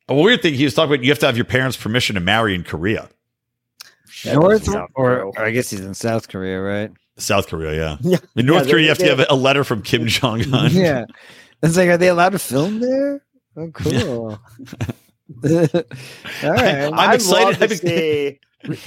a weird thing he was talking about, you have to have your parents' permission to marry in Korea. That North or, or I guess he's in South Korea, right? South Korea, yeah. Yeah. In North Yeah, Korea, you they- have to have a letter from Kim Jong Un. yeah. It's like, are they allowed to film there? Oh, cool. All right. I'm I'd excited. love to see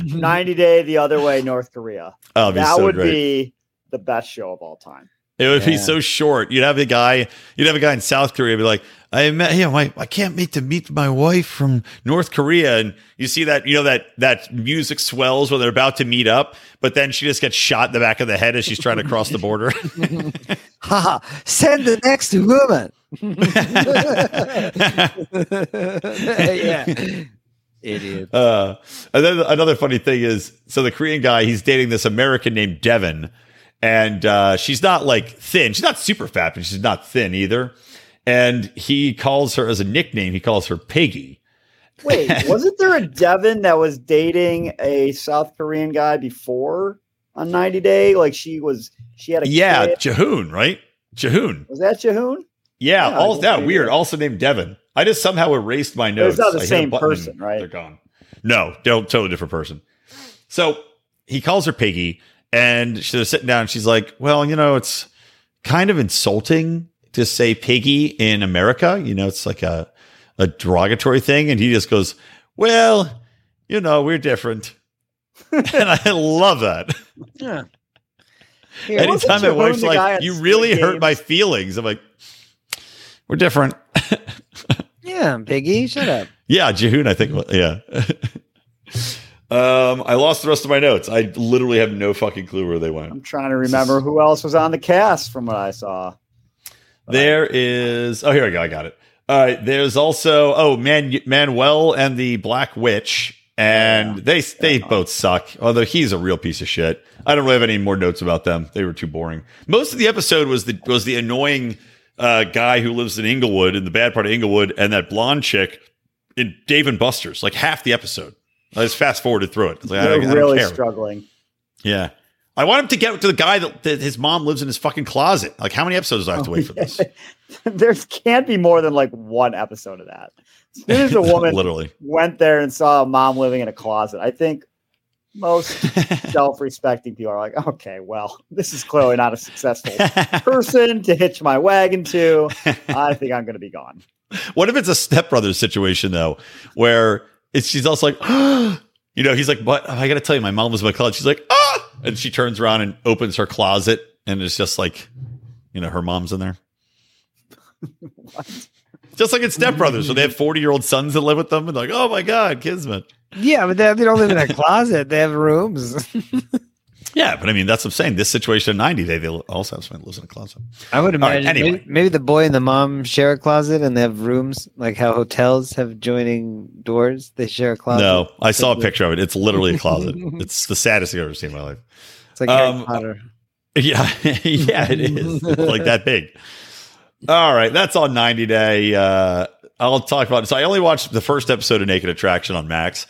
90 Day the other way, North Korea. Oh, that so would great. be the best show of all time. It would be so short. You'd have a guy, you'd have a guy in South Korea be like, I met, you know, I, I can't meet to meet my wife from North Korea. And you see that, you know, that, that music swells when they're about to meet up, but then she just gets shot in the back of the head as she's trying to cross the border. Haha. Send the next woman. yeah. Idiot. Uh, and then another funny thing is, so the Korean guy, he's dating this American named Devin, and uh, she's not like thin. She's not super fat, but she's not thin either. And he calls her as a nickname. He calls her Piggy. Wait, wasn't there a Devin that was dating a South Korean guy before on 90 Day? Like she was, she had a Yeah, kid. Jihoon, right? Jihoon. Was that Jihoon? Yeah, Yeah, all that weird. Also named Devin. I just somehow erased my notes. not the I same person, right? They're gone. No, don't totally different person. So he calls her Piggy, and she's sitting down. And she's like, "Well, you know, it's kind of insulting to say piggy in America. You know, it's like a a derogatory thing." And he just goes, "Well, you know, we're different." and I love that. Yeah. Here, Anytime my Jihoon wife's like, "You Squid really hurt my feelings," I'm like, "We're different." Yeah, Piggy, shut up. Yeah, Jihoon, I think. Yeah. um, I lost the rest of my notes. I literally have no fucking clue where they went. I'm trying to remember who else was on the cast from what I saw. There is. Oh, here we go. I got it. All right. There's also oh Man Manuel and the Black Witch, and Yeah. they they Yeah. both suck. Although he's a real piece of shit. I don't really have any more notes about them. They were too boring. Most of the episode was the was the annoying uh, guy who lives in Inglewood in the bad part of Inglewood, and that blonde chick in Dave and Buster's. Like half the episode. I just fast forwarded through it. Like, I, They're don't- I really struggling. Yeah. I want him to get to the guy that, that his mom lives in his fucking closet. Like, how many episodes do I have to oh, wait for this? there can't be more than like one episode of that. As soon as a woman Literally. went there and saw a mom living in a closet, I think most self-respecting people are like, okay, well, this is clearly not a successful person to hitch my wagon to. I think I'm going to be gone. what if it's a stepbrother situation though, where it's she's also like, you know, he's like, "What? I got to tell you, my mom was in my closet." She's like, "Ah!" and she turns around and opens her closet, and it's just like, you know, her mom's in there. Just like in Step Brothers, where they have forty-year-old sons that live with them, and like, "Oh my god, Kismet." Yeah, but they, they don't live in a closet. They have rooms. Yeah, but I mean, that's what I'm saying. This situation in ninety, they they also have someone that lives in a closet. I would All right, imagine anyway. maybe, maybe the boy and the mom share a closet and they have rooms like how hotels have joining doors. They share a closet. No, I saw a picture of it. It's literally a closet. it's the saddest thing I've ever seen in my life. It's like Um, Harry Potter. Yeah, yeah, it is. It's like that big. All right, that's on 90 Day. Uh, I'll talk about it. So I only watched the first episode of Naked Attraction on Max.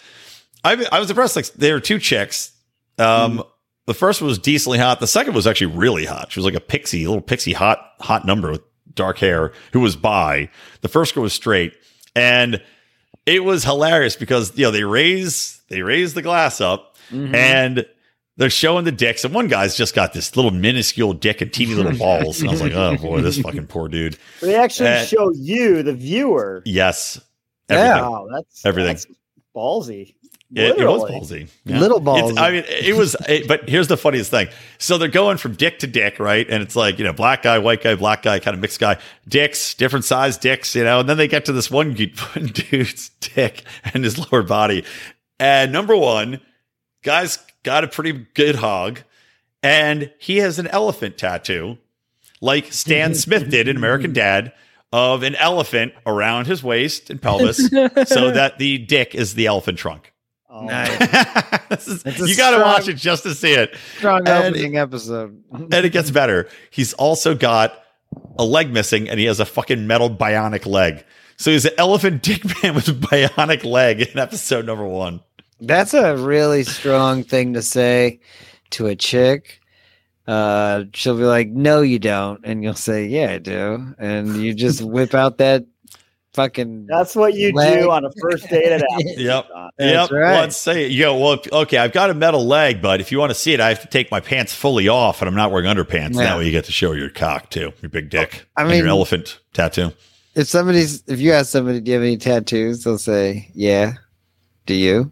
I, I was impressed. Like there are two chicks. Um, The first was decently hot. The second was actually really hot. She was like a pixie, a little pixie hot, hot number with dark hair who was bi. The first girl was straight. And it was hilarious because, you know, they raise, they raise the glass up Mhm. and they're showing the dicks. And one guy's just got this little minuscule dick and teeny little balls. And I was like, oh boy, this fucking poor dude. They actually Uh, show you, the viewer. Yes. Yeah. Everything. Wow, that's Everything. that's ballsy. It, it was ballsy. Yeah. Little balls. I mean, it was, it, but here's the funniest thing. So they're going from dick to dick, right? And it's like, you know, black guy, white guy, black guy, kind of mixed guy, dicks, different size dicks, you know, and then they get to this one one dude's dick and his lower body. And number one, guy's got a pretty good hog and he has an elephant tattoo like Stan Smith did in American Dad of an elephant around his waist and pelvis so that the dick is the elephant trunk. Oh, Nice. Is- you got to watch it just to see it. Strong And- opening episode. And it gets better. He's also got a leg missing and he has a fucking metal bionic leg. So he's an elephant dick man with a bionic leg in episode number one. That's a really strong thing to say to a chick. Uh, she'll be like, "No, you don't," and you'll say, "Yeah, I do," and you just whip out that fucking. That's what you Leg. do on a first date at Applebee's. Yep. That's yep. right. Let's say it. You go, well, if- okay, I've got a metal leg, but if you want to see it, I have to take my pants fully off and I'm not wearing underpants. Yeah. That way you get to show your cock too, your big dick. I and mean- your elephant tattoo. if somebody's, if you ask somebody, "Do you have any tattoos?" They'll say, "Yeah." Do you?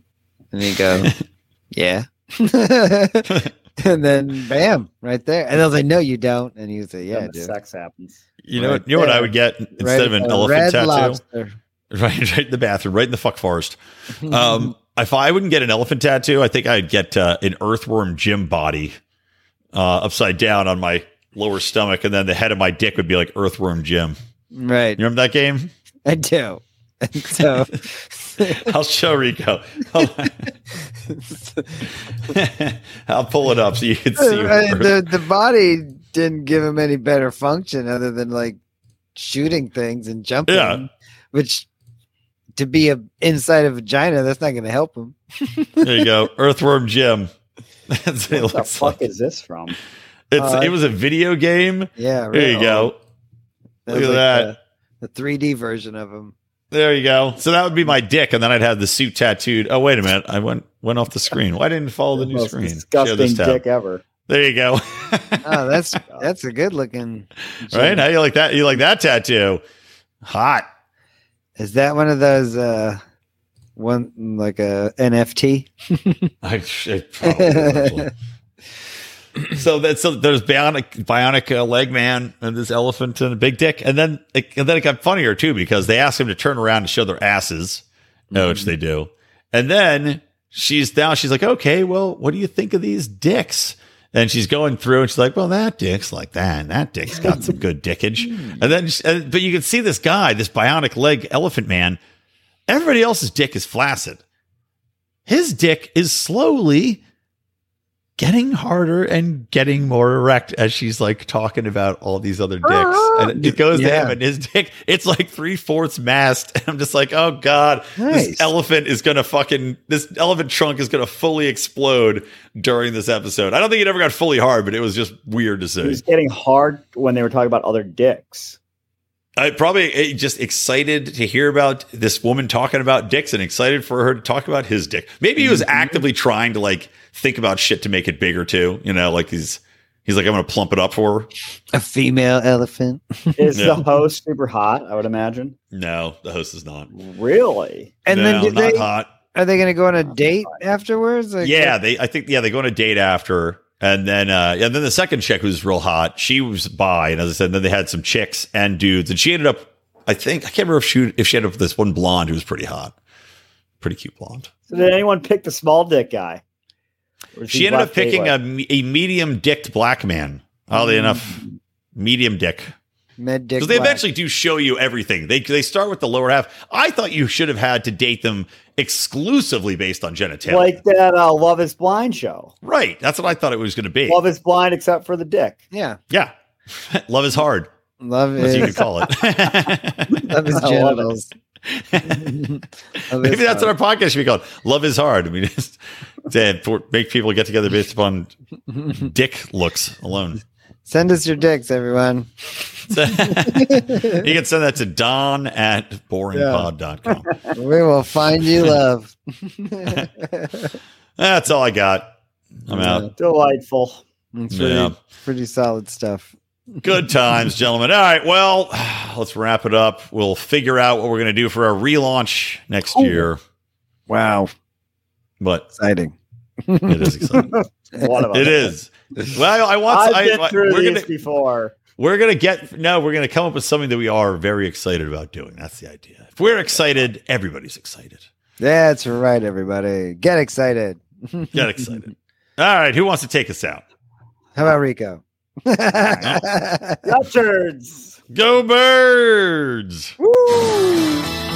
And you go, "Yeah." and then, bam, right there, and they'll say, "No, you don't," and you say, "Yeah, I Then the do." sex happens. You know, Right what, you know what I would get instead Right of an elephant red tattoo? lobster. Right, right in the bathroom, right in the fuck forest. Um, if I wouldn't get an elephant tattoo, I think I'd get uh, an earthworm Jim body uh, upside down on my lower stomach, and then the head of my dick would be like earthworm Jim. right, You remember that game? I do. And so, I'll show Rico. I'll pull it up so you can see. Right, the the body didn't give him any better function other than like shooting things and jumping. Yeah. Which to be a inside a vagina, that's not going to help him. there you go, earthworm Jim. That's what What the fuck like. is this from? It's Uh, it was a video game. Yeah, There you go. That Look was at that. The, the 3D version of him. There you go. So that would be my dick, and then I'd have the suit tattooed. Oh wait a minute, I went went off the screen. Why didn't it follow the new most screen? Share disgusting this dick ever. There you go. Oh, that's that's a good looking. right? How you like that? You like that tattoo? Hot. Is that one of those uh one like a NFT? I, it probably is, actually. so that's so there's bionic bionic uh, leg man and this elephant and a big dick, and then it, and then it got funnier too because they asked him to turn around and show their asses, uh, which they do, and then she's now she's like, okay, well, what do you think of these dicks? And she's going through, and she's like, "Well, that dick's like that, and that dick's got some good dickage." And then, she- but you can see this guy, this bionic leg elephant man. Everybody else's dick is flaccid his dick is slowly getting harder and getting more erect as she's like talking about all these other dicks. Uh-huh. And it goes to Yeah. him and his dick, it's like three fourths mast. And I'm just like, oh God, Nice. this elephant is gonna fucking this elephant trunk is gonna fully explode during this episode. I don't think it ever got fully hard, but it was just weird to It see. was getting hard when they were talking about other dicks. I probably just excited to hear about this woman talking about dicks and excited for her to talk about his dick. Maybe he was mm-hmm. actively trying to like think about shit to make it bigger too. You know, like he's he's like, I'm gonna plump it up for her. A female elephant. Is Yeah. the host super hot? I would imagine. No, the host is not. Really? And no, then did not they, hot. are they going to go on a date afterwards? Like, Yeah, they I think yeah, they go on a date after. And then uh and then the second chick who's real hot, she was by, and as I said, then they had some chicks and dudes, and she ended up I think I can't remember if she if she ended up with this one blonde who was pretty hot. Pretty cute blonde. So did anyone pick the small dick guy? Or is She ended up picking a, a medium dicked black man. Oddly enough, medium dick. Med dick. Because they black. eventually do show you everything. They they start with the lower half. I thought you should have had to date them exclusively based on genitalia. like that uh, Love Is Blind show. right. That's what I thought it was going to be. Love Is Blind except for the dick. Yeah. yeah. Love is hard, Love as you could is call it. love his I love genitals. Love Maybe is that's what our podcast should be called. Love is hard. I mean, just to for- make people get together based upon dick looks alone. Send us your dicks, everyone. You can send that to don at boringpod.com. We will find you love. That's all I got. I'm out. Delightful. It's pretty, Yeah. pretty solid stuff. Good times, gentlemen. All right. Well, let's wrap it up. We'll figure out what we're going to do for our relaunch next Ooh. year. Wow. But Exciting. it is exciting. One of them. it is. Well, I want. I've I, been I- through we're gonna before. we're gonna get no. We're gonna come up with something that we are very excited about doing. That's the idea. If we're excited, everybody's excited. That's right, everybody. Get excited. Get excited. All right. Who wants to take us out? How about Rico? Dutchards. Go birds. Woo!